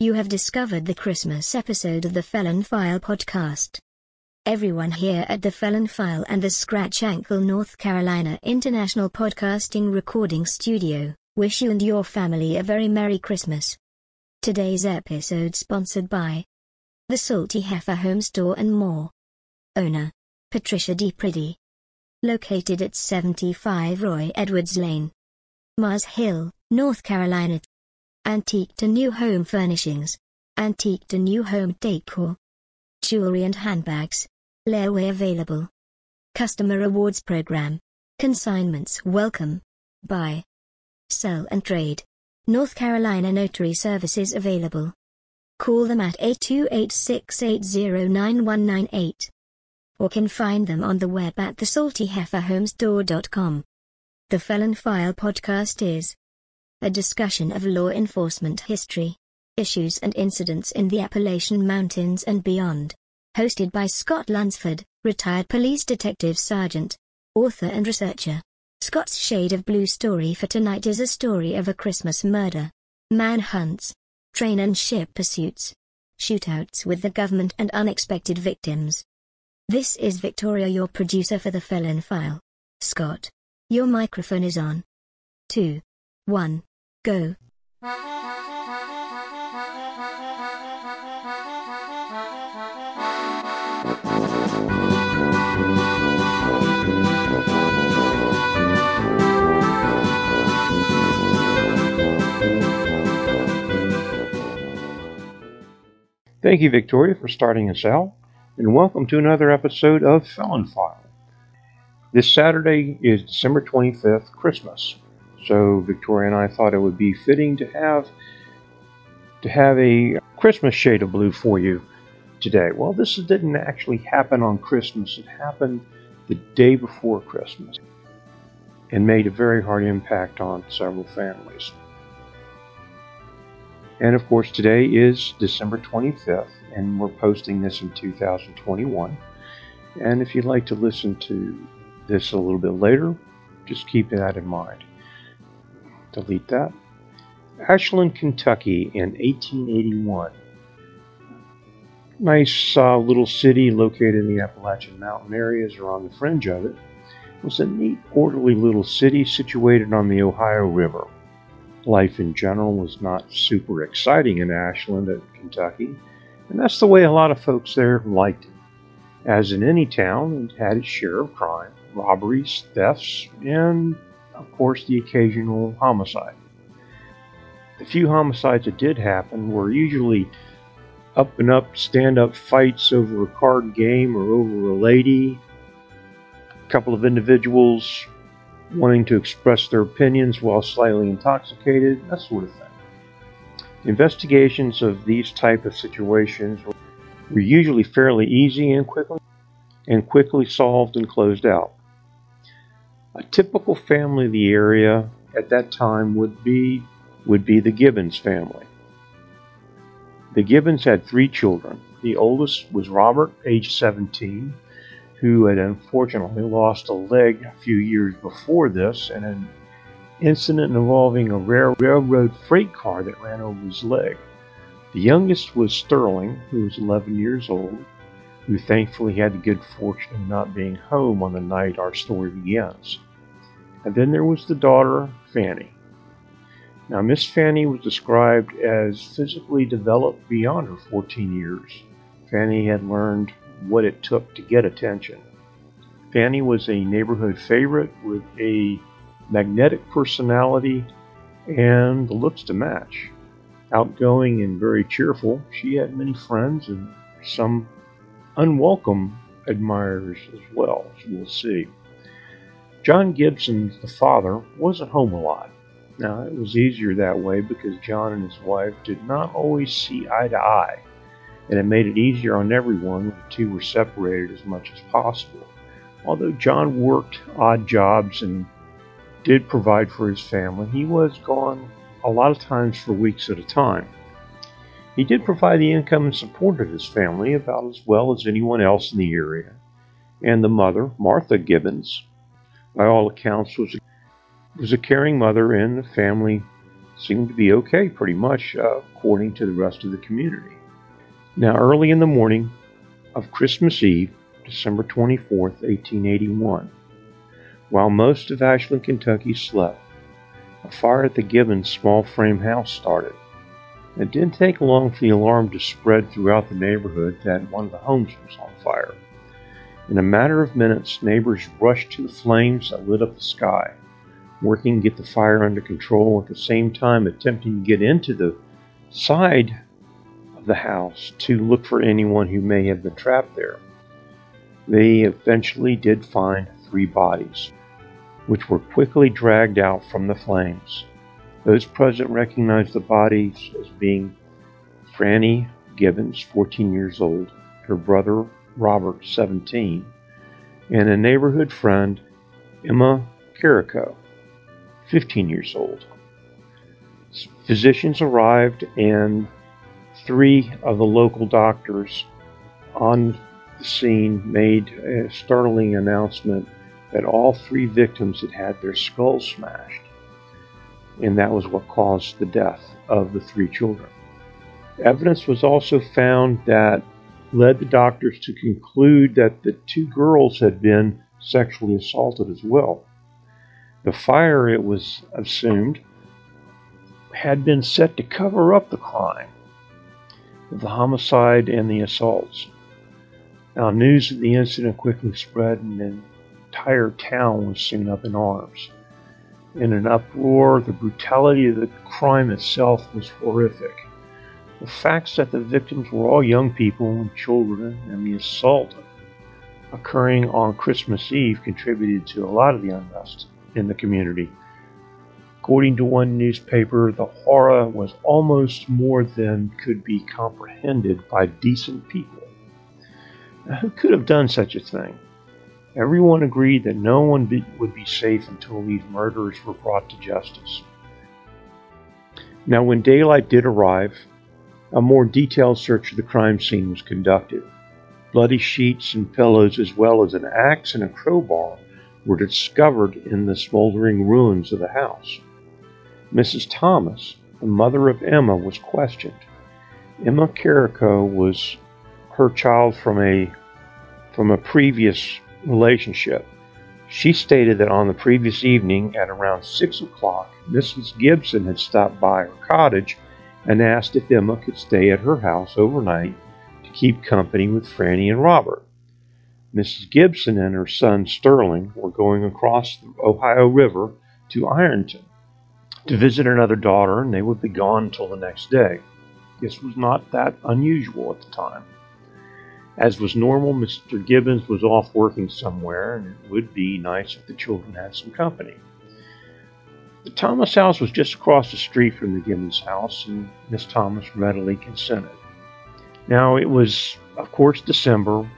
You have discovered the Christmas episode of the Felon File podcast. Everyone here at the Felon File and the Scratch Ankle North Carolina International Podcasting Recording Studio wish you and your family a very Merry Christmas. Today's episode sponsored by the Salty Heifer Home Store and more. Owner Patricia D. Priddy. Located at 75 Roy Edwards Lane, Mars Hill, North Carolina. Antique to new home furnishings. Antique to new home decor. Jewelry and handbags. Layaway available. Customer rewards program. Consignments welcome. Buy. Sell and trade. North Carolina notary services available. Call them at 828-680-9198. Or can find them on the web at thesaltyheiferhomestore.com. The Felon File podcast is a discussion of law enforcement history, issues and incidents in the Appalachian Mountains and beyond. Hosted by Scott Lunsford, retired police detective sergeant, author and researcher. Scott's Shade of Blue story for tonight is a story of a Christmas murder, manhunts, train and ship pursuits, shootouts with the government and unexpected victims. This is Victoria, your producer for the Felon File. Scott, your microphone is on. 2. 1. Go. Thank you, Victoria, for starting us out, and welcome to another episode of Felon File. This Saturday is December 25th, Christmas. So Victoria and I thought it would be fitting to have to have a Christmas shade of blue for you today. Well, this didn't actually happen on Christmas. It happened the day before Christmas and made a very hard impact on several families. And of course, today is December 25th, and we're posting this in 2021. And if you'd like to listen to this a little bit later, just keep that in mind. Delete that. Ashland, Kentucky in 1881. Nice uh, little city located in the Appalachian Mountain areas or on the fringe of it. It was a neat, orderly little city situated on the Ohio River. Life in general was not super exciting in Ashland, Kentucky, and that's the way a lot of folks there liked it. As in any town, it had its share of crime robberies, thefts, and, of course, the occasional homicide. The few homicides that did happen were usually up and up, stand up fights over a card game or over a lady, a couple of individuals wanting to express their opinions while slightly intoxicated, that sort of thing. Investigations of these type of situations were usually fairly easy and quickly and quickly solved and closed out. A typical family of the area at that time would be would be the Gibbons family. The Gibbons had three children. The oldest was Robert, age 17, who had unfortunately lost a leg a few years before this in an incident involving a rare railroad freight car that ran over his leg. The youngest was Sterling, who was 11 years old, who thankfully had the good fortune of not being home on the night our story begins. And then there was the daughter, Fanny. Now, Miss Fanny was described as physically developed beyond her 14 years. Fanny had learned what it took to get attention. Fanny was a neighborhood favorite with a magnetic personality and the looks to match. Outgoing and very cheerful, she had many friends and some unwelcome admirers as well, as we'll see. John Gibson, the father, wasn't home a lot. Now, it was easier that way because John and his wife did not always see eye to eye, and it made it easier on everyone when the two were separated as much as possible. Although John worked odd jobs and did provide for his family, he was gone a lot of times for weeks at a time. He did provide the income and support of his family about as well as anyone else in the area, and the mother, Martha Gibbons, by all accounts, was a, was a caring mother and the family seemed to be okay pretty much uh, according to the rest of the community. Now, early in the morning of Christmas Eve, December 24th, 1881, while most of Ashland, Kentucky slept, a fire at the Gibbons small frame house started. It didn't take long for the alarm to spread throughout the neighborhood that one of the homes was on fire. In a matter of minutes, neighbors rushed to the flames that lit up the sky, working to get the fire under control at the same time attempting to get into the side of the house to look for anyone who may have been trapped there. They eventually did find three bodies, which were quickly dragged out from the flames. Those present recognized the bodies as being Franny Gibbons, 14 years old, her brother Robert, 17, and a neighborhood friend, Emma Carrico, 15 years old. Physicians arrived, and three of the local doctors on the scene made a startling announcement that all three victims had had their skulls smashed and that was what caused the death of the three children. Evidence was also found that led the doctors to conclude that the two girls had been sexually assaulted as well. The fire, it was assumed, had been set to cover up the crime the homicide and the assaults. Now, news of the incident quickly spread, and the entire town was soon up in arms in an uproar. The brutality of the crime itself was horrific. The facts that the victims were all young people and children, and the assault occurring on Christmas Eve contributed to a lot of the unrest in the community. According to one newspaper, the horror was almost more than could be comprehended by decent people. Now, who could have done such a thing? Everyone agreed that no one be, would be safe until these murderers were brought to justice. Now, when daylight did arrive, a more detailed search of the crime scene was conducted. Bloody sheets and pillows, as well as an axe and a crowbar, were discovered in the smoldering ruins of the house. Mrs. Thomas, the mother of Emma, was questioned. Emma Carrico was her child from a from a previous relationship. She stated that on the previous evening at around 6 o'clock, Mrs. Gibson had stopped by her cottage and asked if Emma could stay at her house overnight to keep company with Franny and Robert. Mrs. Gibson and her son Sterling were going across the Ohio River to Ironton to visit another daughter, and they would be gone until the next day. This was not that unusual at the time. As was normal, Mr. Gibbons was off working somewhere, and it would be nice if the children had some company. The Thomas house was just across the street from the Gibbons house, and Miss Thomas readily consented. Now, it was, of course, December,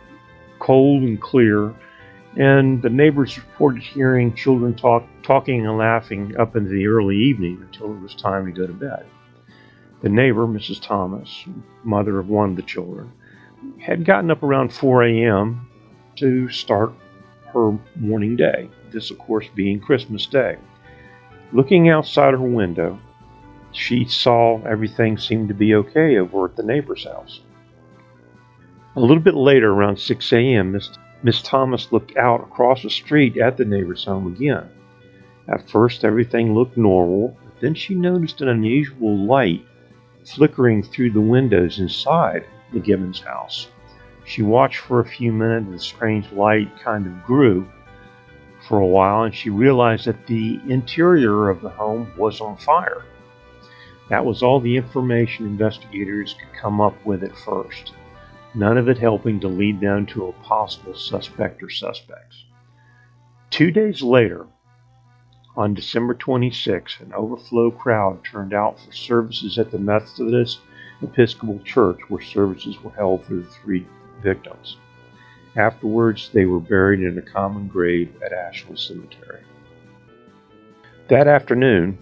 cold and clear, and the neighbors reported hearing children talk, talking and laughing up into the early evening until it was time to go to bed. The neighbor, Mrs. Thomas, mother of one of the children, had gotten up around 4 a.m. to start her morning day, this, of course, being Christmas Day. Looking outside her window, she saw everything seemed to be okay over at the neighbor's house. A little bit later, around 6 a.m., Miss, Thomas looked out across the street at the neighbor's home again. At first, everything looked normal, but then she noticed an unusual light flickering through the windows inside the Gibbons house. She watched for a few minutes, and the strange light kind of grew for a while, and she realized that the interior of the home was on fire. That was all the information investigators could come up with at first, none of it helping to lead them to a possible suspect or suspects. Two days later, on December 26, an overflow crowd turned out for services at the Methodist Episcopal Church where services were held for the three victims. Afterwards, they were buried in a common grave at Ashland Cemetery. That afternoon,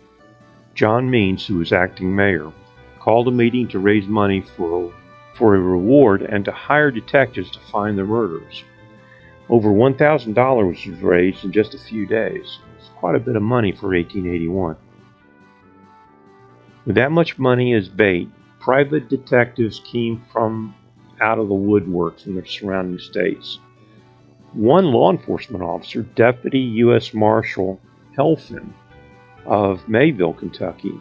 John Means, who was acting mayor, called a meeting to raise money for, for a reward and to hire detectives to find the murderers. Over $1,000 was raised in just a few days. It's quite a bit of money for 1881. With that much money as bait, private detectives came from out of the woodwork from the surrounding states. One law enforcement officer, Deputy U.S. Marshal Helfand of Maysville, Kentucky,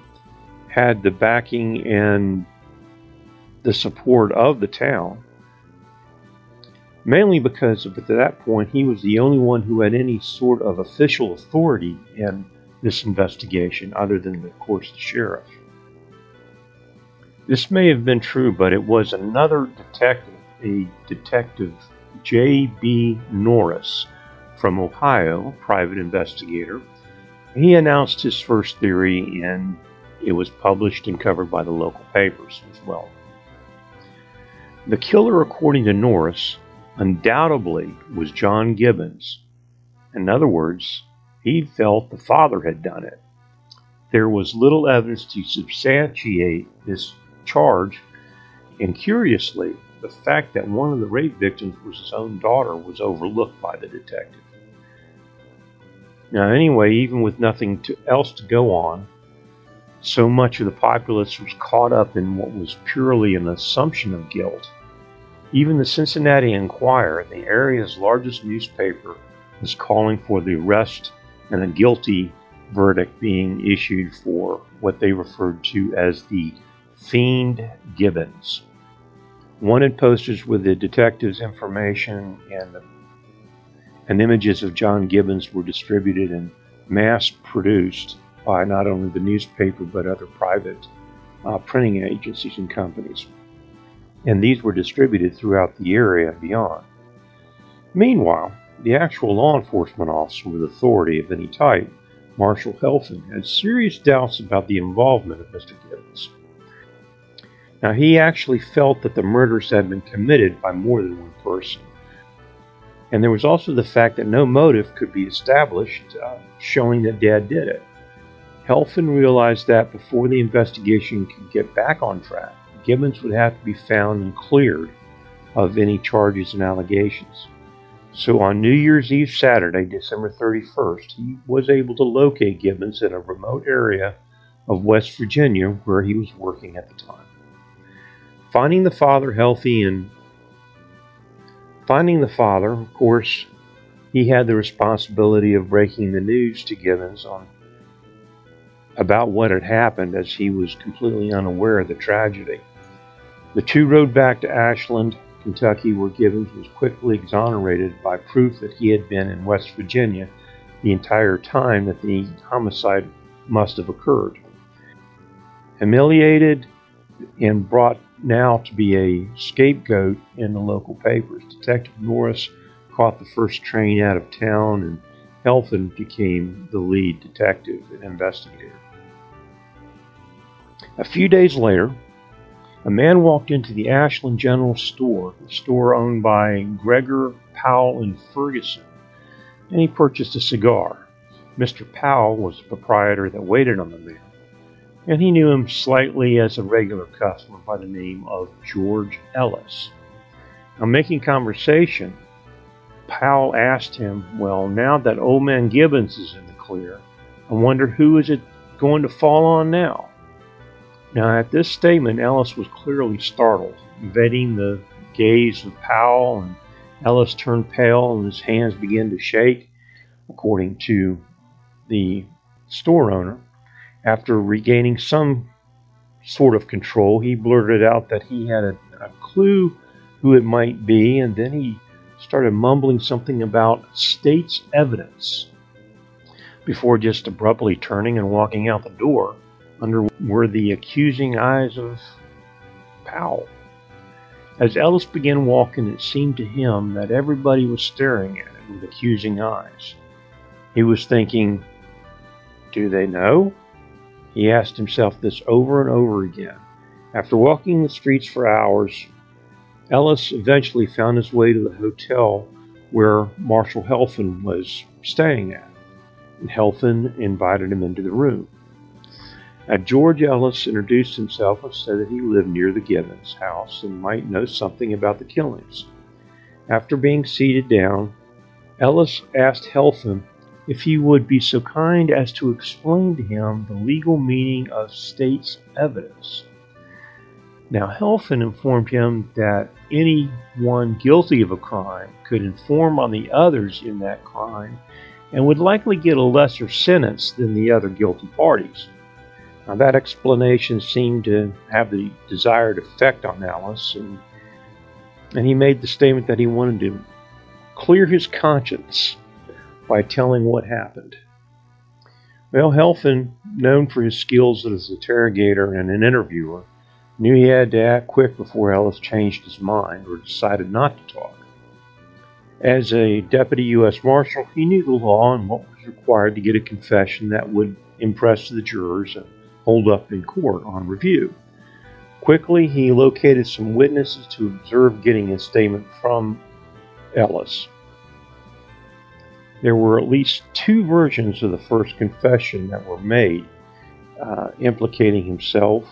had the backing and the support of the town, mainly because at that point he was the only one who had any sort of official authority in this investigation, other than, of course, the sheriff. This may have been true, but it was another detective, a detective J.B. Norris from Ohio, private investigator. He announced his first theory, and it was published and covered by the local papers as well. The killer, according to Norris, undoubtedly was John Gibbons. In other words, he felt the father had done it. There was little evidence to substantiate this charge, and curiously, the fact that one of the rape victims was his own daughter was overlooked by the detective. Now, anyway, even with nothing to, else to go on, so much of the populace was caught up in what was purely an assumption of guilt. Even the Cincinnati Enquirer, the area's largest newspaper, was calling for the arrest and a guilty verdict being issued for what they referred to as the Fiend Gibbons. Wanted posters with the detective's information and, and images of John Gibbons were distributed and mass produced by not only the newspaper but other private uh, printing agencies and companies. And these were distributed throughout the area and beyond. Meanwhile, the actual law enforcement officer with authority of any type, Marshal Helfand, had serious doubts about the involvement of Mr. Gibbons. Now, he actually felt that the murders had been committed by more than one person. And there was also the fact that no motive could be established uh, showing that Dad did it. Helfand realized that before the investigation could get back on track, Gibbons would have to be found and cleared of any charges and allegations. So on New Year's Eve Saturday, December 31st, he was able to locate Gibbons in a remote area of West Virginia where he was working at the time. Finding the father healthy and finding the father, of course, he had the responsibility of breaking the news to Gibbons on about what had happened as he was completely unaware of the tragedy. The two rode back to Ashland, Kentucky, where Gibbons was quickly exonerated by proof that he had been in West Virginia the entire time that the homicide must have occurred. Humiliated and brought now to be a scapegoat in the local papers, Detective Norris caught the first train out of town and Helfand became the lead detective and investigator. A few days later, a man walked into the Ashland General Store, the store owned by Gregor Powell and Ferguson, and he purchased a cigar. Mr. Powell was the proprietor that waited on the man, and he knew him slightly as a regular customer by the name of George Ellis. Now, making conversation, Powell asked him, Well, now that old man Gibbons is in the clear, I wonder who is it going to fall on now? Now, at this statement, Ellis was clearly startled, vetting the gaze of Powell, and Ellis turned pale and his hands began to shake, according to the store owner. After regaining some sort of control, he blurted out that he had a, a clue who it might be, and then he started mumbling something about state's evidence before just abruptly turning and walking out the door under were the accusing eyes of Powell. As Ellis began walking, it seemed to him that everybody was staring at him with accusing eyes. He was thinking, Do they know? He asked himself this over and over again. After walking the streets for hours, Ellis eventually found his way to the hotel where Marshal Helfand was staying at, and Helfand invited him into the room. Now, George Ellis introduced himself and said that he lived near the Gibbons house and might know something about the killings. After being seated down, Ellis asked Helfand if he would be so kind as to explain to him the legal meaning of state's evidence. Now, Helfand informed him that anyone guilty of a crime could inform on the others in that crime and would likely get a lesser sentence than the other guilty parties. Now, that explanation seemed to have the desired effect on Ellis, and, and he made the statement that he wanted to clear his conscience by telling what happened. Well, Helfand, known for his skills as an interrogator and an interviewer, knew he had to act quick before Ellis changed his mind or decided not to talk. As a deputy U.S. Marshal, he knew the law and what was required to get a confession that would impress the jurors and hold up in court on review. Quickly, he located some witnesses to observe getting a statement from Ellis. There were at least two versions of the first confession that were made, uh, implicating himself,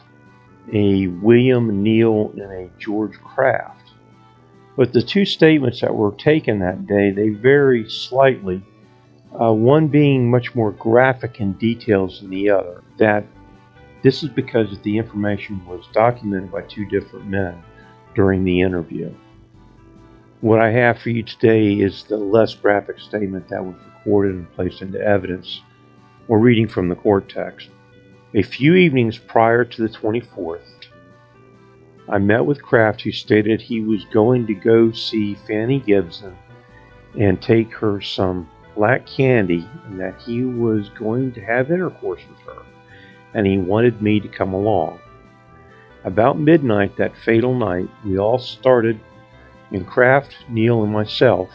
a William Neal, and a George Kraft. But the two statements that were taken that day, they vary slightly, uh, one being much more graphic in details than the other. That this is because the information was documented by two different men during the interview. What I have for you today is the less graphic statement that was recorded and placed into evidence. We're reading from the court text. A few evenings prior to the 24th, I met with Kraft, who stated he was going to go see Fanny Gibson and take her some black candy and that he was going to have intercourse with her, and he wanted me to come along. About midnight that fatal night, we all started in Kraft, Neal, and myself,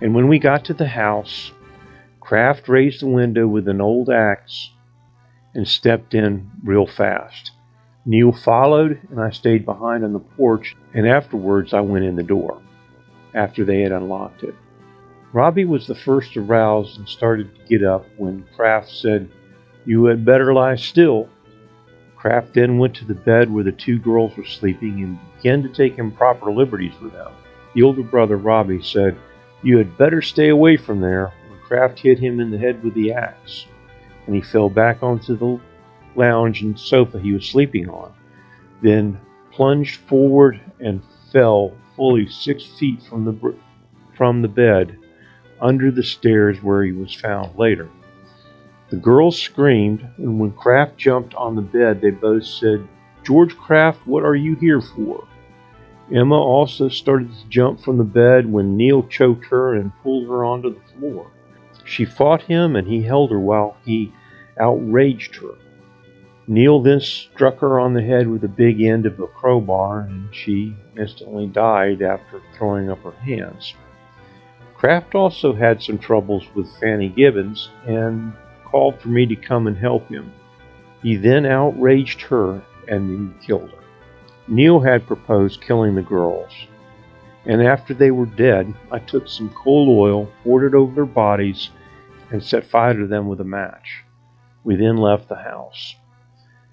and when we got to the house, Kraft raised the window with an old axe and stepped in real fast. Neal followed, and I stayed behind on the porch, and afterwards I went in the door, after they had unlocked it. Robbie was the first to rouse and started to get up when Kraft said, You had better lie still. Kraft then went to the bed where the two girls were sleeping and began to take improper liberties with them. The older brother, Robbie, said, You had better stay away from there, when Kraft hit him in the head with the axe, and he fell back onto the lounge and sofa he was sleeping on, then plunged forward and fell fully six feet from the, from the bed under the stairs where he was found later. The girls screamed, and when Kraft jumped on the bed, they both said, George Kraft, what are you here for? Emma also started to jump from the bed when Neal choked her and pulled her onto the floor. She fought him, and he held her while he outraged her. Neal then struck her on the head with the big end of a crowbar, and she instantly died after throwing up her hands. Kraft also had some troubles with Fanny Gibbons and called for me to come and help him. He then outraged her and then killed her. Neal had proposed killing the girls, and after they were dead, I took some coal oil, poured it over their bodies, and set fire to them with a match. We then left the house.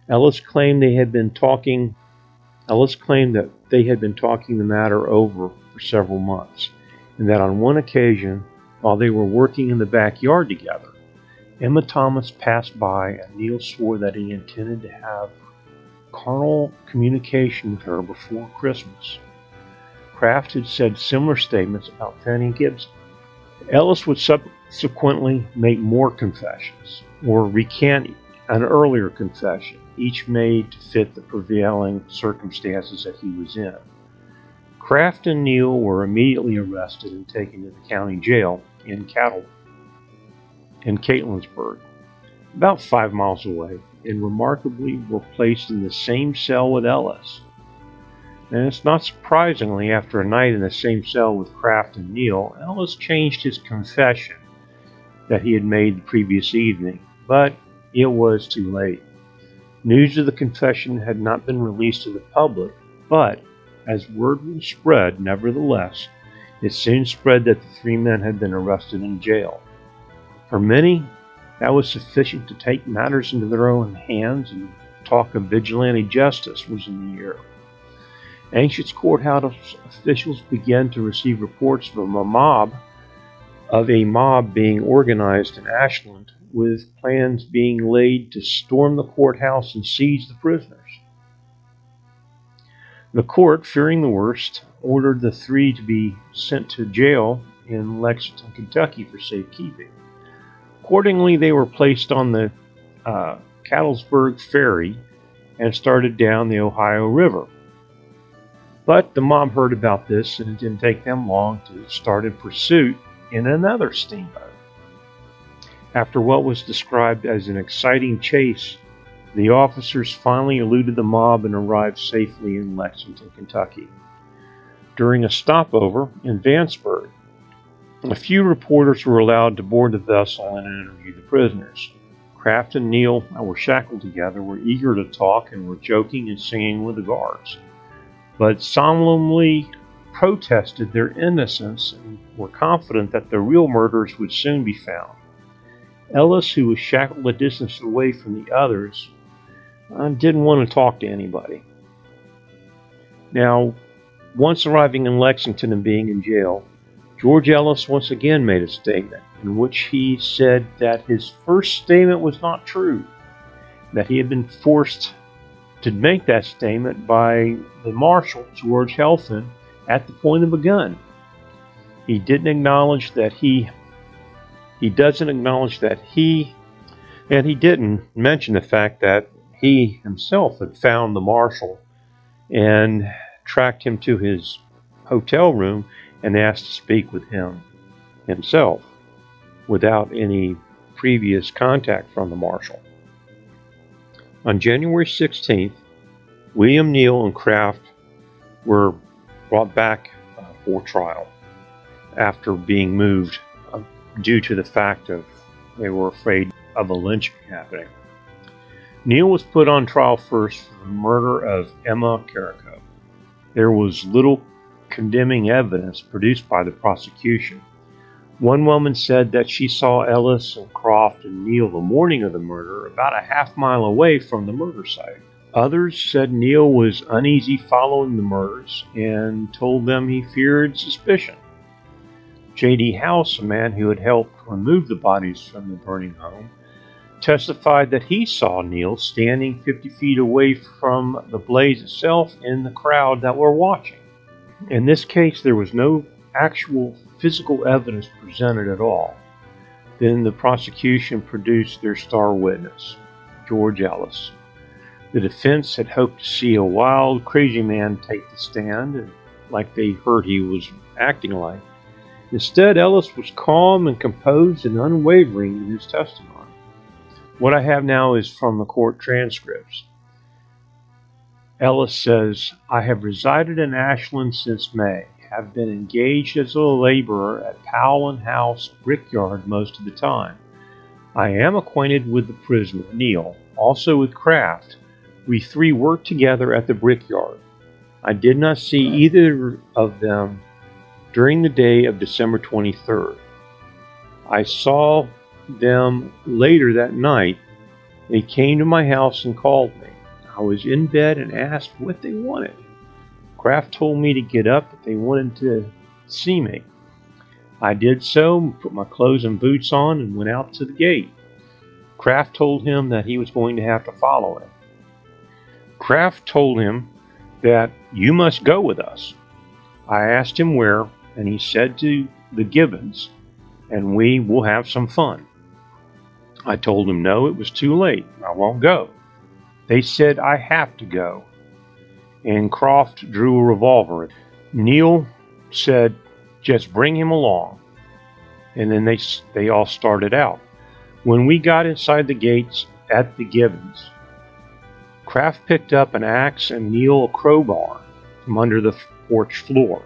Ellis claimed they had been talking. Ellis claimed that they had been talking the matter over for several months, and that on one occasion, while they were working in the backyard together, Emma Thomas passed by, and Neal swore that he intended to have carnal communication with her before Christmas. Kraft had said similar statements about Fanny Gibson. Ellis would subsequently make more confessions or recant an earlier confession each made to fit the prevailing circumstances that he was in. Kraft and Neal were immediately arrested and taken to the county jail in Cattle in Catlettsburg, about five miles away, and remarkably were placed in the same cell with Ellis. And it's not surprisingly, after a night in the same cell with Kraft and Neal, Ellis changed his confession that he had made the previous evening, but it was too late. News of the confession had not been released to the public, but as word was spread, nevertheless, it soon spread that the three men had been arrested in jail. For many, that was sufficient to take matters into their own hands and talk of vigilante justice was in the air. Anxious courthouse officials began to receive reports of a mob of a mob being organized in Ashland with plans being laid to storm the courthouse and seize the prisoners. The court, fearing the worst, ordered the three to be sent to jail in Lexington, Kentucky for safekeeping. Accordingly, they were placed on the uh, Catlettsburg Ferry and started down the Ohio River. But the mob heard about this, and it didn't take them long to start a pursuit in another steamboat. After what was described as an exciting chase, the officers finally eluded the mob and arrived safely in Lexington, Kentucky. During a stopover in Vanceburg, a few reporters were allowed to board the vessel and interview the prisoners. Kraft and Neal were shackled together, were eager to talk, and were joking and singing with the guards, but solemnly protested their innocence and were confident that the real murderers would soon be found. Ellis, who was shackled a distance away from the others, uh, didn't want to talk to anybody. Now, once arriving in Lexington and being in jail, George Ellis once again made a statement in which he said that his first statement was not true, that he had been forced to make that statement by the marshal, George Helfand, at the point of a gun. He didn't acknowledge that he he doesn't acknowledge that he and he didn't mention the fact that he himself had found the marshal and tracked him to his hotel room and asked to speak with him himself without any previous contact from the marshal. On January 16th, William Neal and Craft were brought back uh, for trial after being moved uh, due to the fact of they were afraid of a lynching happening. Neal was put on trial first for the murder of Emma Carrico. There was little condemning evidence produced by the prosecution. One woman said that she saw Ellis and Croft and Neal the morning of the murder about a half mile away from the murder site. Others said Neal was uneasy following the murders and told them he feared suspicion. J.D. House, a man who had helped remove the bodies from the burning home, testified that he saw Neal standing 50 feet away from the blaze itself in the crowd that were watching. In this case, there was no actual physical evidence presented at all. Then the prosecution produced their star witness, George Ellis. The defense had hoped to see a wild, crazy man take the stand, and like they heard he was acting like. Instead, Ellis was calm and composed and unwavering in his testimony. What I have now is from the court transcripts. Ellis says, I have resided in Ashland since May, have been engaged as a laborer at Powell and House brickyard most of the time. I am acquainted with the prisoner, Neal, also with Kraft. we three worked together at the brickyard. I did not see either of them during the day of December 23rd. I saw them later that night. They came to my house and called me. I was in bed and asked what they wanted. Kraft told me to get up if they wanted to see me. I did so, put my clothes and boots on, and went out to the gate. Kraft told him that he was going to have to follow him. Kraft told him that you must go with us. I asked him where, and he said to the Gibbons, and we will have some fun. I told him no, it was too late. I won't go. They said I have to go. And Croft drew a revolver. Neal said, just bring him along. And then they, they all started out. When we got inside the gates at the Gibbons, Craft picked up an axe and Neal a crowbar from under the porch floor.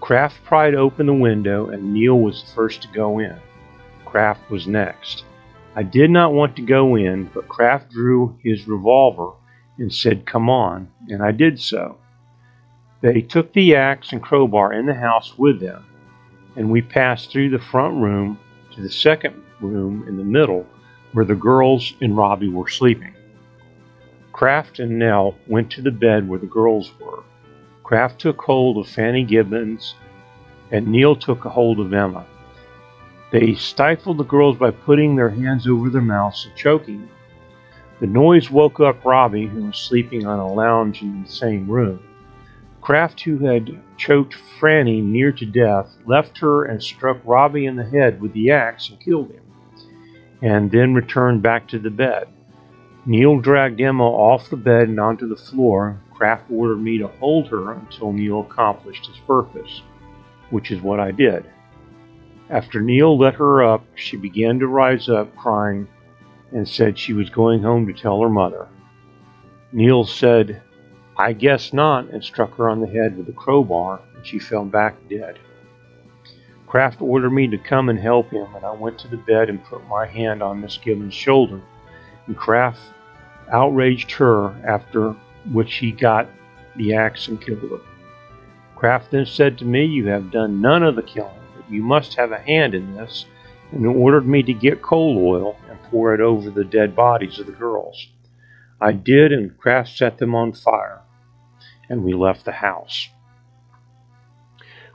Craft pried open the window and Neal was the first to go in. Craft was next. I did not want to go in, but Kraft drew his revolver and said, Come on, and I did so. They took the axe and crowbar in the house with them, and we passed through the front room to the second room in the middle where the girls and Robbie were sleeping. Kraft and Neal went to the bed where the girls were. Kraft took hold of Fanny Gibbons, and Neal took a hold of Emma. They stifled the girls by putting their hands over their mouths and choking them. The noise woke up Robbie, who was sleeping on a lounge in the same room. Kraft, who had choked Franny near to death, left her and struck Robbie in the head with the axe and killed him, and then returned back to the bed. Neal dragged Emma off the bed and onto the floor. Kraft ordered me to hold her until Neal accomplished his purpose, which is what I did. After Neal let her up, she began to rise up, crying, and said she was going home to tell her mother. Neal said, I guess not, and struck her on the head with a crowbar, and she fell back dead. Kraft ordered me to come and help him, and I went to the bed and put my hand on Miss Gibbons' shoulder, and Kraft outraged her, after which he got the axe and killed her. Kraft then said to me, You have done none of the killing, you must have a hand in this, and ordered me to get coal oil and pour it over the dead bodies of the girls. I did, and Kraft set them on fire and we left the house.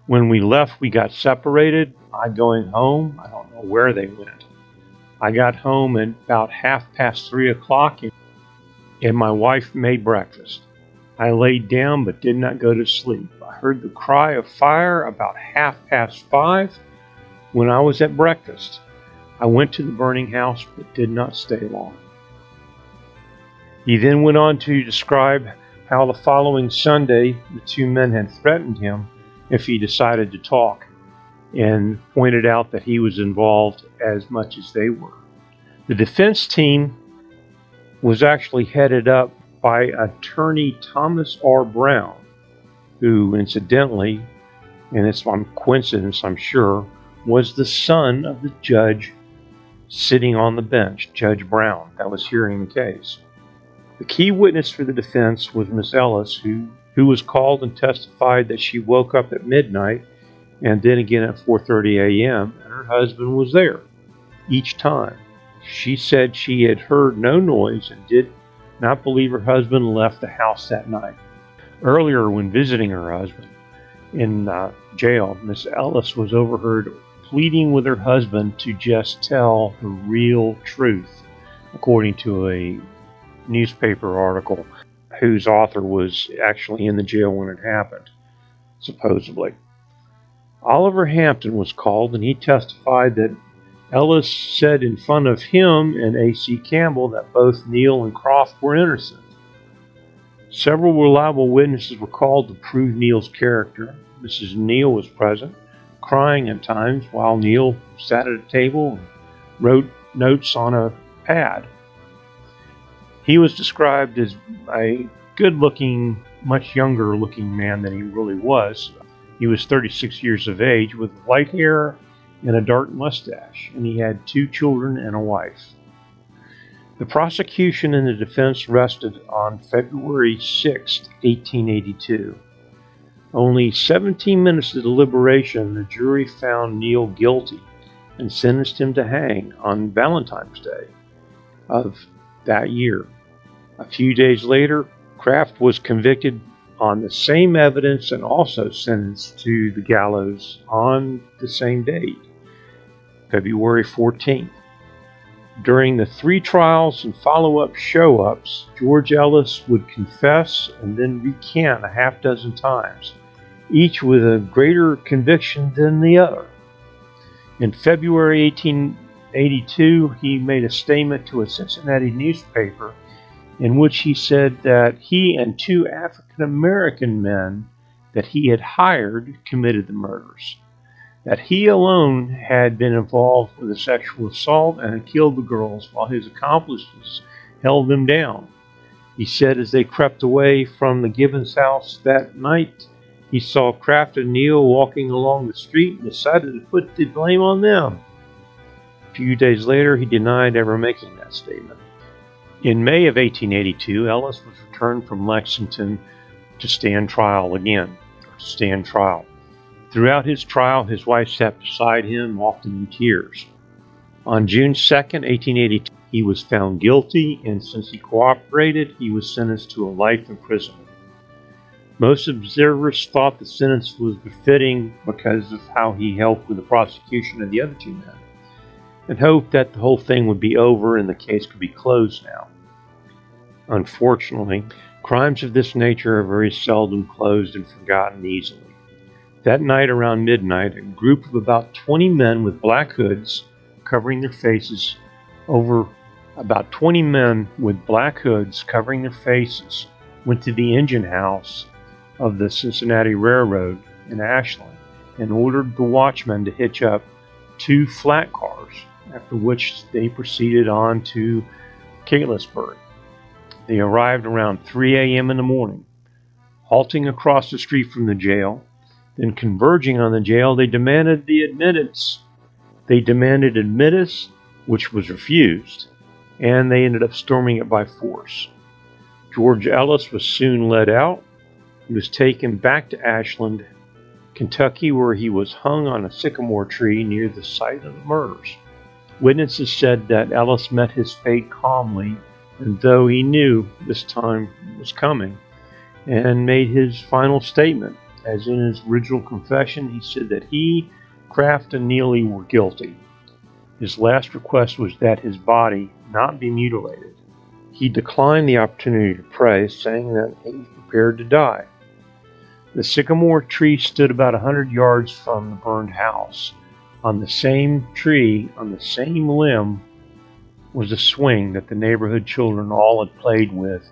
When we left, we got separated. I going home. I don't know where they went. I got home at about half past three o'clock, and my wife made breakfast. I laid down but did not go to sleep. I heard the cry of fire about half past five when I was at breakfast. I went to the burning house but did not stay long. He then went on to describe how the following Sunday the two men had threatened him if he decided to talk and pointed out that he was involved as much as they were. The defense team was actually headed up by attorney Thomas R. Brown, who incidentally, and it's a coincidence I'm sure, was the son of the judge sitting on the bench, Judge Brown, that was hearing the case. The key witness for the defense was Miss Ellis, who, who was called and testified that she woke up at midnight and then again at 4:30 a.m. and her husband was there each time. She said she had heard no noise and did not believe her husband left the house that night. Earlier, when visiting her husband in uh, jail, Miss Ellis was overheard pleading with her husband to just tell the real truth, according to a newspaper article whose author was actually in the jail when it happened, supposedly. Oliver Hampton was called and he testified that Ellis said in front of him and A.C. Campbell that both Neal and Croft were innocent. Several reliable witnesses were called to prove Neal's character. Mrs. Neal was present, crying at times while Neal sat at a table and wrote notes on a pad. He was described as a good looking, much younger looking man than he really was. He was 36 years of age with white hair and a dark mustache, and he had two children and a wife. The prosecution and the defense rested on February 6, 1882. Only 17 minutes of deliberation, the jury found Neal guilty and sentenced him to hang on Valentine's Day of that year. A few days later, Kraft was convicted on the same evidence and also sentenced to the gallows on the same date, February 14th. During the three trials and follow up show ups, George Ellis would confess and then recant a half dozen times, each with a greater conviction than the other. In February 1882, he made a statement to a Cincinnati newspaper in which he said that he and two African American men that he had hired committed the murders, that he alone had been involved with the sexual assault and had killed the girls while his accomplices held them down. He said as they crept away from the Gibbons house that night, he saw Kraft and Neal walking along the street and decided to put the blame on them. A few days later, he denied ever making that statement. In May of 1882, Ellis was returned from Lexington to stand trial again, to stand trial. Throughout his trial, his wife sat beside him, often in tears. On June 2, 1882, he was found guilty, and since he cooperated, he was sentenced to a life imprisonment. Most observers thought the sentence was befitting because of how he helped with the prosecution of the other two men, and hoped that the whole thing would be over and the case could be closed now. Unfortunately, crimes of this nature are very seldom closed and forgotten easily. That night around midnight, a group of about 20 men with black hoods covering their faces over about 20 men with black hoods covering their faces went to the engine house of the Cincinnati Railroad in Ashland and ordered the watchman to hitch up two flat cars, after which they proceeded on to Catlettsburg. They arrived around 3 a.m. in the morning. Halting across the street from the jail, then converging on the jail, they demanded the admittance. They demanded admittance, which was refused, and they ended up storming it by force. George Ellis was soon led out. He was taken back to Ashland, Kentucky, where he was hung on a sycamore tree near the site of the murders. Witnesses said that Ellis met his fate calmly, and though he knew this time was coming, and made his final statement as in his original confession, he said that he, Craft, and Neal were guilty. His last request was that his body not be mutilated. He declined the opportunity to pray, saying that he was prepared to die. The sycamore tree stood about a hundred yards from the burned house. On the same tree, on the same limb, was a swing that the neighborhood children all had played with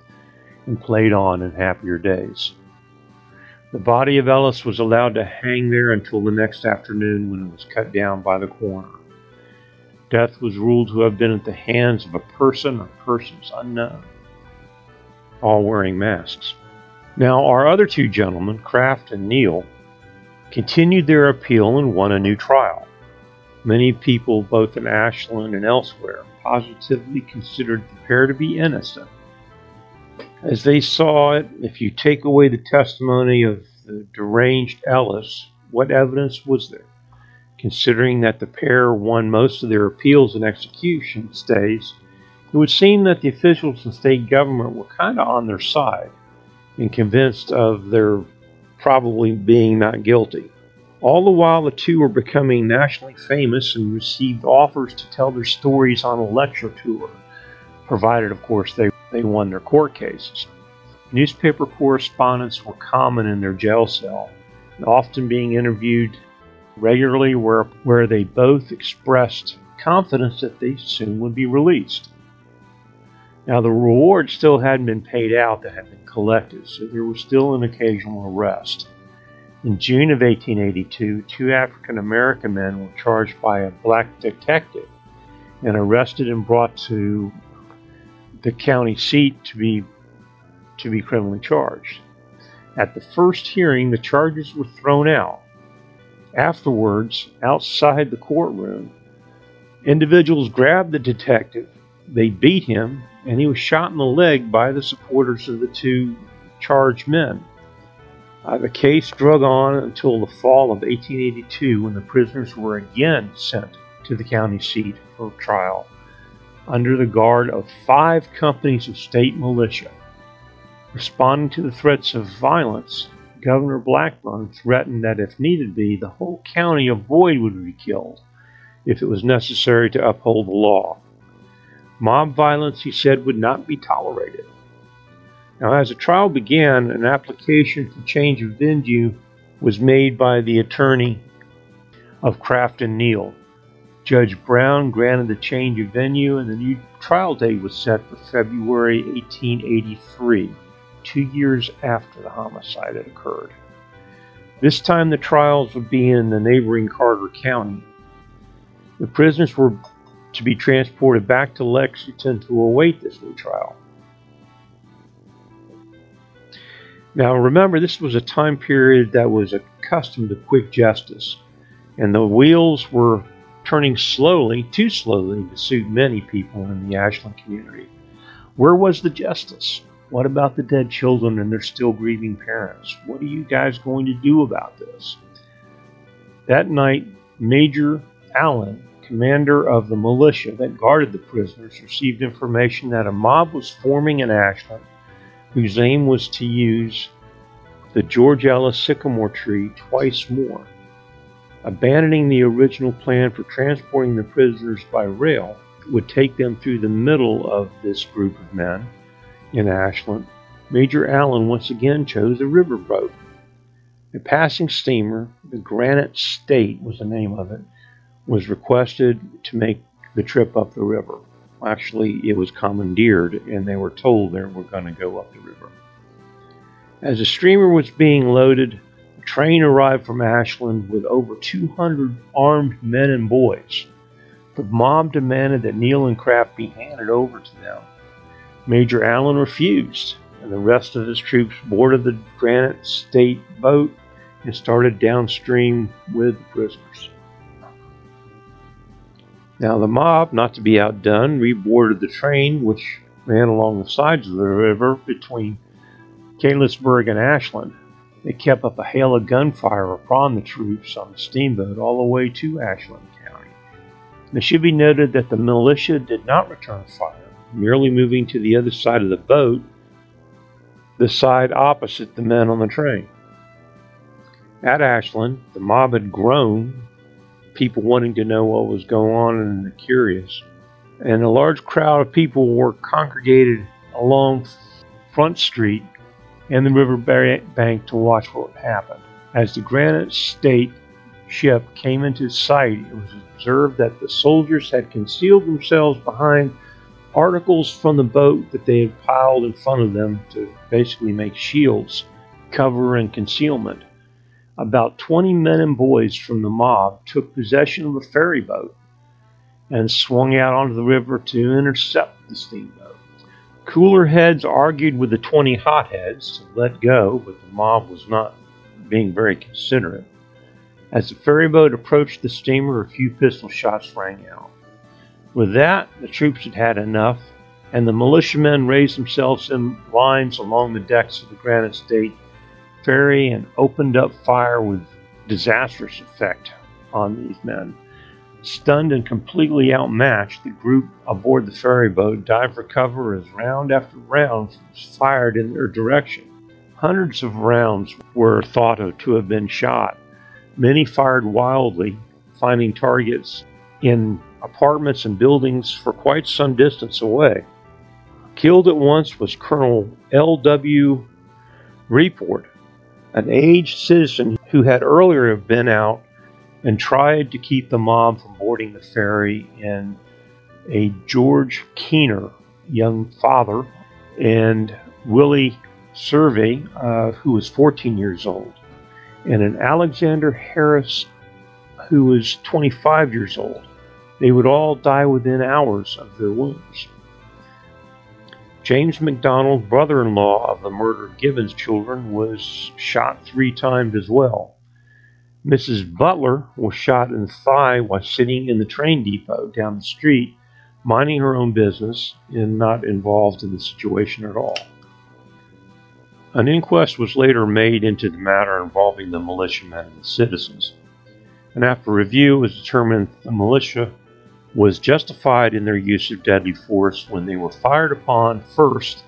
and played on in happier days. The body of Ellis was allowed to hang there until the next afternoon when it was cut down by the coroner. Death was ruled to have been at the hands of a person or persons unknown, all wearing masks. Now, our other two gentlemen, Craft and Neal, continued their appeal and won a new trial. Many people, both in Ashland and elsewhere, positively considered the pair to be innocent as they saw it, if you take away the testimony of the deranged Ellis, what evidence was there? Considering that the pair won most of their appeals and execution stays, it would seem that the officials in state government were kind of on their side and convinced of their probably being not guilty. All the while, the two were becoming nationally famous and received offers to tell their stories on a lecture tour, provided, of course, they they won their court cases. Newspaper correspondents were common in their jail cell, and often being interviewed regularly where, where they both expressed confidence that they soon would be released. Now, the reward still hadn't been paid out that had been collected, so there was still an occasional arrest. In June of 1882, two African American men were charged by a black detective and arrested and brought to the county seat to be to be criminally charged. At the first hearing, the charges were thrown out. Afterwards, outside the courtroom, individuals grabbed the detective, they beat him, and he was shot in the leg by the supporters of the two charged men. Uh, the case drug on until the fall of 1882 when the prisoners were again sent to the county seat for trial under the guard of five companies of state militia. Responding to the threats of violence, Governor Blackburn threatened that if needed be, the whole county of Boyd would be killed if it was necessary to uphold the law. Mob violence, he said, would not be tolerated. Now, as the trial began, an application for change of venue was made by the attorney of Craft and Neal. Judge Brown granted the change of venue, and the new trial date was set for February 1883, two years after the homicide had occurred. This time the trials would be in the neighboring Carter County. The prisoners were to be transported back to Lexington to await this new trial. Now remember, this was a time period that was accustomed to quick justice, and the wheels were turning slowly, too slowly, to suit many people in the Ashland community. Where was the justice? What about the dead children and their still grieving parents? What are you guys going to do about this? That night, Major Allen, commander of the militia that guarded the prisoners, received information that a mob was forming in Ashland whose aim was to use the George Ellis sycamore tree twice more. Abandoning the original plan for transporting the prisoners by rail would take them through the middle of this group of men in Ashland, Major Allen once again chose a riverboat. A passing steamer, the Granite State was the name of it, was requested to make the trip up the river. Actually, it was commandeered, and they were told they were going to go up the river. As the steamer was being loaded, train arrived from Ashland with over 200 armed men and boys. The mob demanded that Neal and Craft be handed over to them. Major Allen refused, and the rest of his troops boarded the Granite State boat and started downstream with the prisoners. Now, the mob, not to be outdone, reboarded the train, which ran along the sides of the river between Catlettsburg and Ashland. They kept up a hail of gunfire upon the troops on the steamboat all the way to Ashland County. It should be noted that the militia did not return fire, merely moving to the other side of the boat, the side opposite the men on the train. At Ashland, the mob had grown people wanting to know what was going on and curious. And a large crowd of people were congregated along Front Street and the river bank to watch what happened. As the Granite State ship came into sight, it was observed that the soldiers had concealed themselves behind articles from the boat that they had piled in front of them to basically make shields, cover, and concealment about 20 men and boys from the mob took possession of a ferry boat and swung out onto the river to intercept the steamboat. Cooler heads argued with the 20 hotheads to let go, but the mob was not being very considerate. As the ferry boat approached the steamer, a few pistol shots rang out. With that, the troops had had enough, and the militiamen raised themselves in lines along the decks of the Granite State ferry and opened up fire with disastrous effect on these men. Stunned and completely outmatched, the group aboard the ferry boat dived for cover as round after round was fired in their direction. Hundreds of rounds were thought of to have been shot. Many fired wildly, finding targets in apartments and buildings for quite some distance away. Killed at once was Colonel L.W. Report, an aged citizen who had earlier been out and tried to keep the mob from boarding the ferry, and a George Keener, young father, and Willie Survey, uh, who was 14 years old, and an Alexander Harris, who was 25 years old. They would all die within hours of their wounds. James McDonald, brother in law of the murdered Gibbons children, was shot three times as well. Mrs. Butler was shot in the thigh while sitting in the train depot down the street, minding her own business and not involved in the situation at all. An inquest was later made into the matter involving the militiamen and the citizens, and after review it was determined the militia was justified in their use of deadly force when they were fired upon first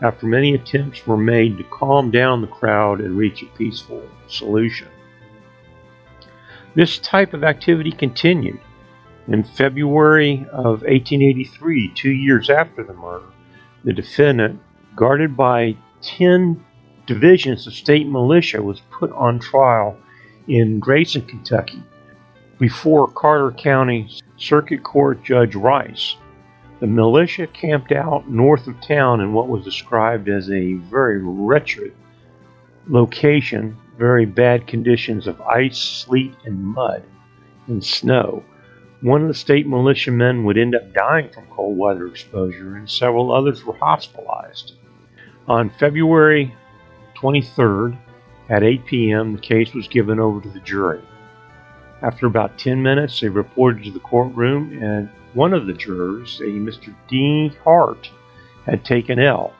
after many attempts were made to calm down the crowd and reach a peaceful solution. This type of activity continued. In February of 1883, two years after the murder, the defendant, guarded by 10 divisions of state militia, was put on trial in Grayson, Kentucky, before Carter County Circuit Court Judge Rice. The militia camped out north of town in what was described as a very wretched location, very bad conditions of ice, sleet, and mud and snow. One of the state militiamen would end up dying from cold weather exposure, and several others were hospitalized. On February 23rd at 8 p.m., the case was given over to the jury. After about 10 minutes, they reported to the courtroom, and one of the jurors, a Mr. D. Hart, had taken L.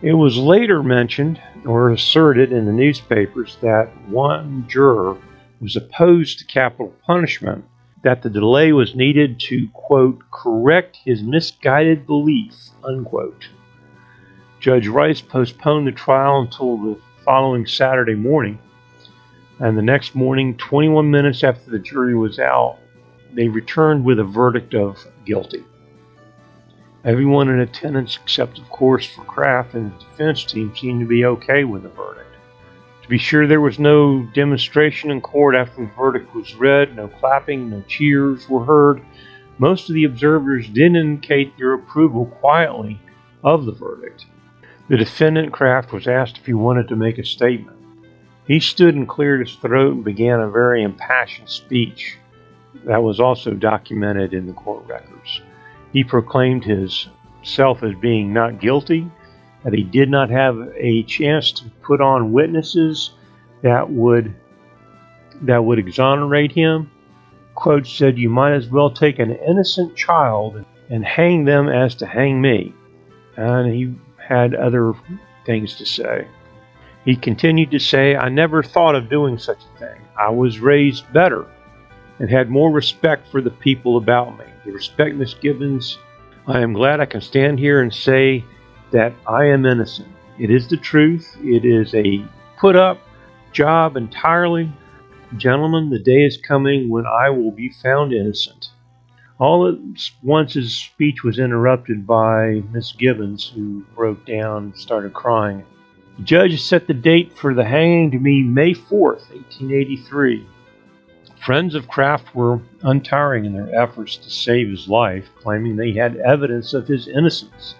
It was later mentioned or asserted in the newspapers that one juror was opposed to capital punishment, that the delay was needed to, quote, correct his misguided belief, unquote. Judge Rice postponed the trial until the following Saturday morning. And the next morning, 21 minutes after the jury was out, they returned with a verdict of guilty. Everyone in attendance, except of course for Craft and the defense team, seemed to be okay with the verdict. To be sure, there was no demonstration in court after the verdict was read, no clapping, no cheers were heard. Most of the observers did indicate their approval quietly of the verdict. The defendant, Craft, was asked if he wanted to make a statement. He stood and cleared his throat and began a very impassioned speech that was also documented in the court records. He proclaimed himself as being not guilty, that he did not have a chance to put on witnesses that would that would exonerate him. Quote said, "You might as well take an innocent child and hang them as to hang me." And he had other things to say. He continued to say, I never thought of doing such a thing. I was raised better and had more respect for the people about me. The respect, Miss Gibbons, I am glad I can stand here and say that I am innocent. It is the truth. It is a put up job entirely. Gentlemen, the day is coming when I will be found innocent. All at once his speech was interrupted by Miss Gibbons, who broke down and started crying. The judge set the date for the hanging to be May 4th, 1883. Friends of Craft were untiring in their efforts to save his life, claiming they had evidence of his innocence,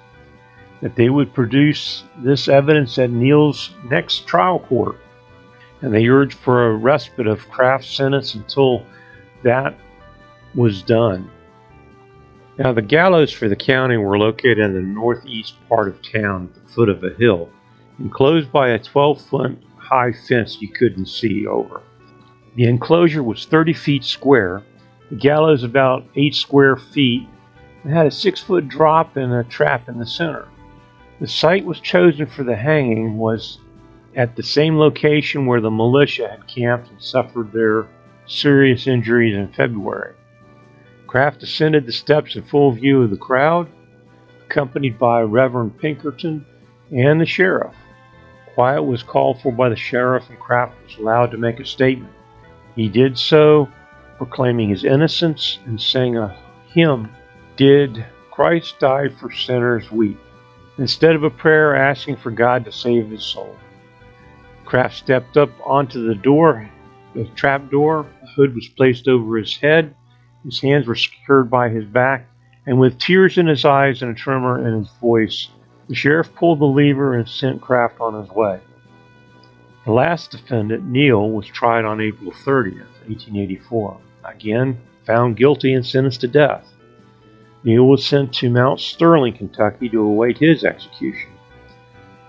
that they would produce this evidence at Neal's next trial court, and they urged for a respite of Craft's sentence until that was done. Now, the gallows for the county were located in the northeast part of town at the foot of a hill, enclosed by a 12 foot high fence you couldn't see over. The enclosure was 30 feet square, the gallows about 8 square feet, and had a 6 foot drop and a trap in the center. The site was chosen for the hanging was at the same location where the militia had camped and suffered their serious injuries in February. Craft ascended the steps in full view of the crowd, accompanied by Reverend Pinkerton and the sheriff. Quiet was called for by the sheriff, and Craft was allowed to make a statement. He did so, proclaiming his innocence and saying uh, a hymn, Did Christ die for sinners weep? Instead of a prayer asking for God to save his soul. Craft stepped up onto the door, the trap door. A hood was placed over his head his hands were secured by his back, and with tears in his eyes and a tremor in his voice, the sheriff pulled the lever and sent Craft on his way. The last defendant, Neal, was tried on April 30th, 1884. Again, found guilty and sentenced to death. Neal was sent to Mount Sterling, Kentucky to await his execution.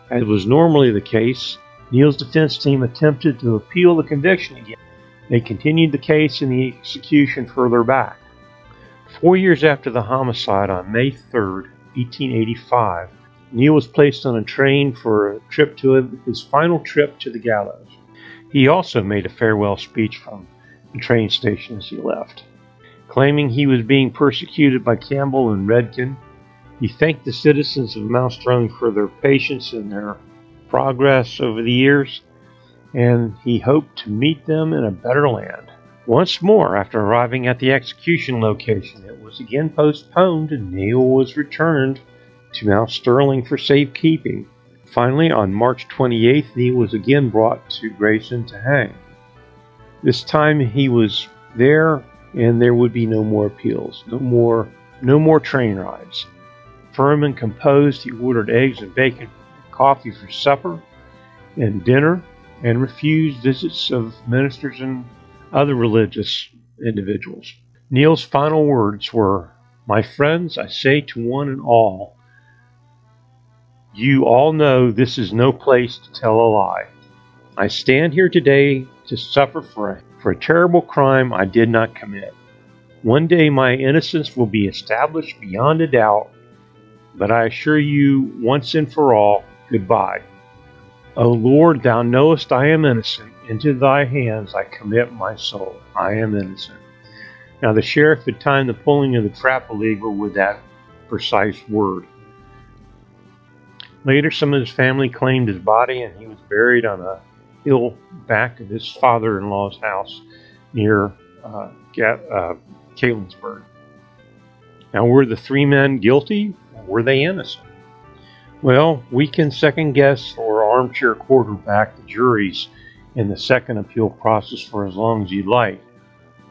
As was normally the case, Neal's defense team attempted to appeal the conviction again they continued the case and the execution further back. Four years after the homicide on May 3, 1885, Neal was placed on a train for a trip to his final trip to the gallows. He also made a farewell speech from the train station as he left. Claiming he was being persecuted by Campbell and Redkin, he thanked the citizens of Mount Sterling for their patience and their progress over the years and he hoped to meet them in a better land. Once more, after arriving at the execution location, it was again postponed and Neal was returned to Mount Sterling for safekeeping. Finally, on March 28th, he was again brought to Grayson to hang. This time he was there and there would be no more appeals, no more no more train rides. Firm and composed, he ordered eggs and bacon and coffee for supper and dinner and refused visits of ministers and other religious individuals. Neal's final words were, My friends, I say to one and all, you all know this is no place to tell a lie. I stand here today to suffer for a, for a terrible crime I did not commit. One day my innocence will be established beyond a doubt, but I assure you once and for all, goodbye. O Lord, thou knowest I am innocent. Into thy hands I commit my soul. I am innocent. Now the sheriff had timed the pulling of the trap lever with that precise word. Later, some of his family claimed his body, and he was buried on a hill back of his father in law's house near uh, uh, Now, were the three men guilty? Were they innocent? Well, we can second guess or armchair quarterback the juries in the second appeal process for as long as you like.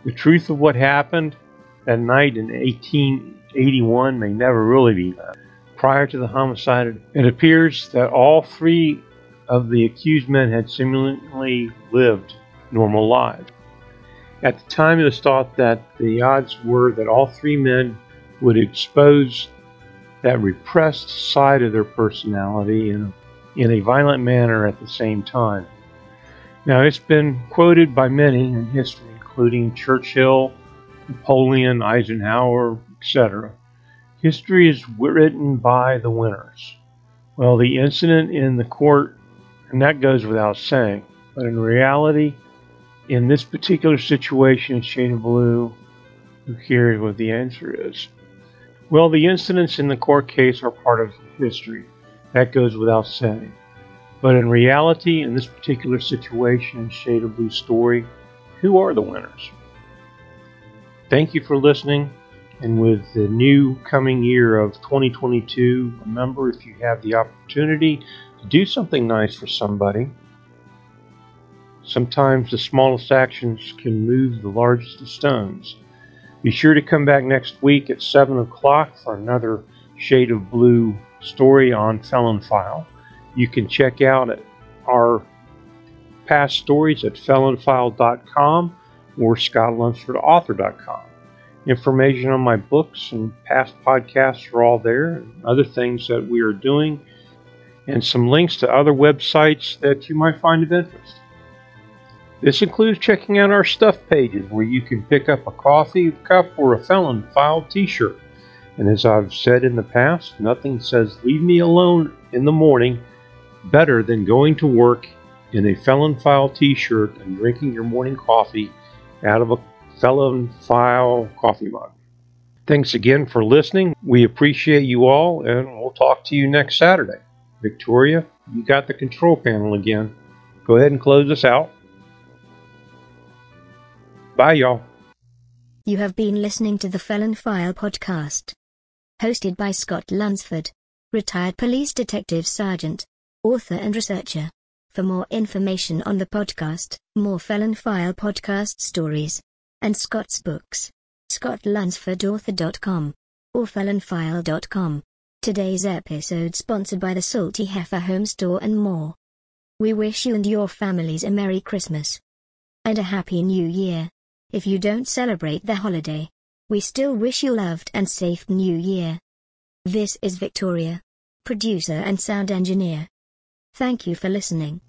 The truth of what happened that night in 1881 may never really be known. Prior to the homicide, it appears that all three of the accused men had seemingly lived normal lives. At the time, it was thought that the odds were that all three men would expose that repressed side of their personality in in a violent manner at the same time. Now, it's been quoted by many in history, including Churchill, Napoleon, Eisenhower, etc. History is written by the winners. Well, the incident in the court, and that goes without saying, but in reality, in this particular situation, Shade of Blue, here's what the answer is. Well, the incidents in the court case are part of history. That goes without saying. But in reality, in this particular situation, Shade of Blue story, who are the winners? Thank you for listening. And with the new coming year of 2022, remember if you have the opportunity to do something nice for somebody, sometimes the smallest actions can move the largest of stones. Be sure to come back next week at 7 o'clock for another Shade of Blue story on Felon File. You can check out our past stories at felonfile.com or scottlunsfordauthor.com. Information on my books and past podcasts are all there, and other things that we are doing, and some links to other websites that you might find of interest. This includes checking out our stuff pages where you can pick up a coffee cup or a felon file t shirt. And as I've said in the past, nothing says leave me alone in the morning better than going to work in a felon file t shirt and drinking your morning coffee out of a felon file coffee mug. Thanks again for listening. We appreciate you all, and we'll talk to you next Saturday. Victoria, you got the control panel again. Go ahead and close us out. Bye, y'all. You have been listening to the Felon File podcast. Hosted by Scott Lunsford, retired police detective sergeant, author and researcher. For more information on the podcast, more Felon File podcast stories, and Scott's books, scottlunsfordauthor.com or felonfile.com. Today's episode sponsored by the Salty Heifer Home Store and more. We wish you and your families a Merry Christmas and a Happy New Year. If you don't celebrate the holiday, we still wish you loved and safe New Year. This is Victoria, producer and sound engineer. Thank you for listening.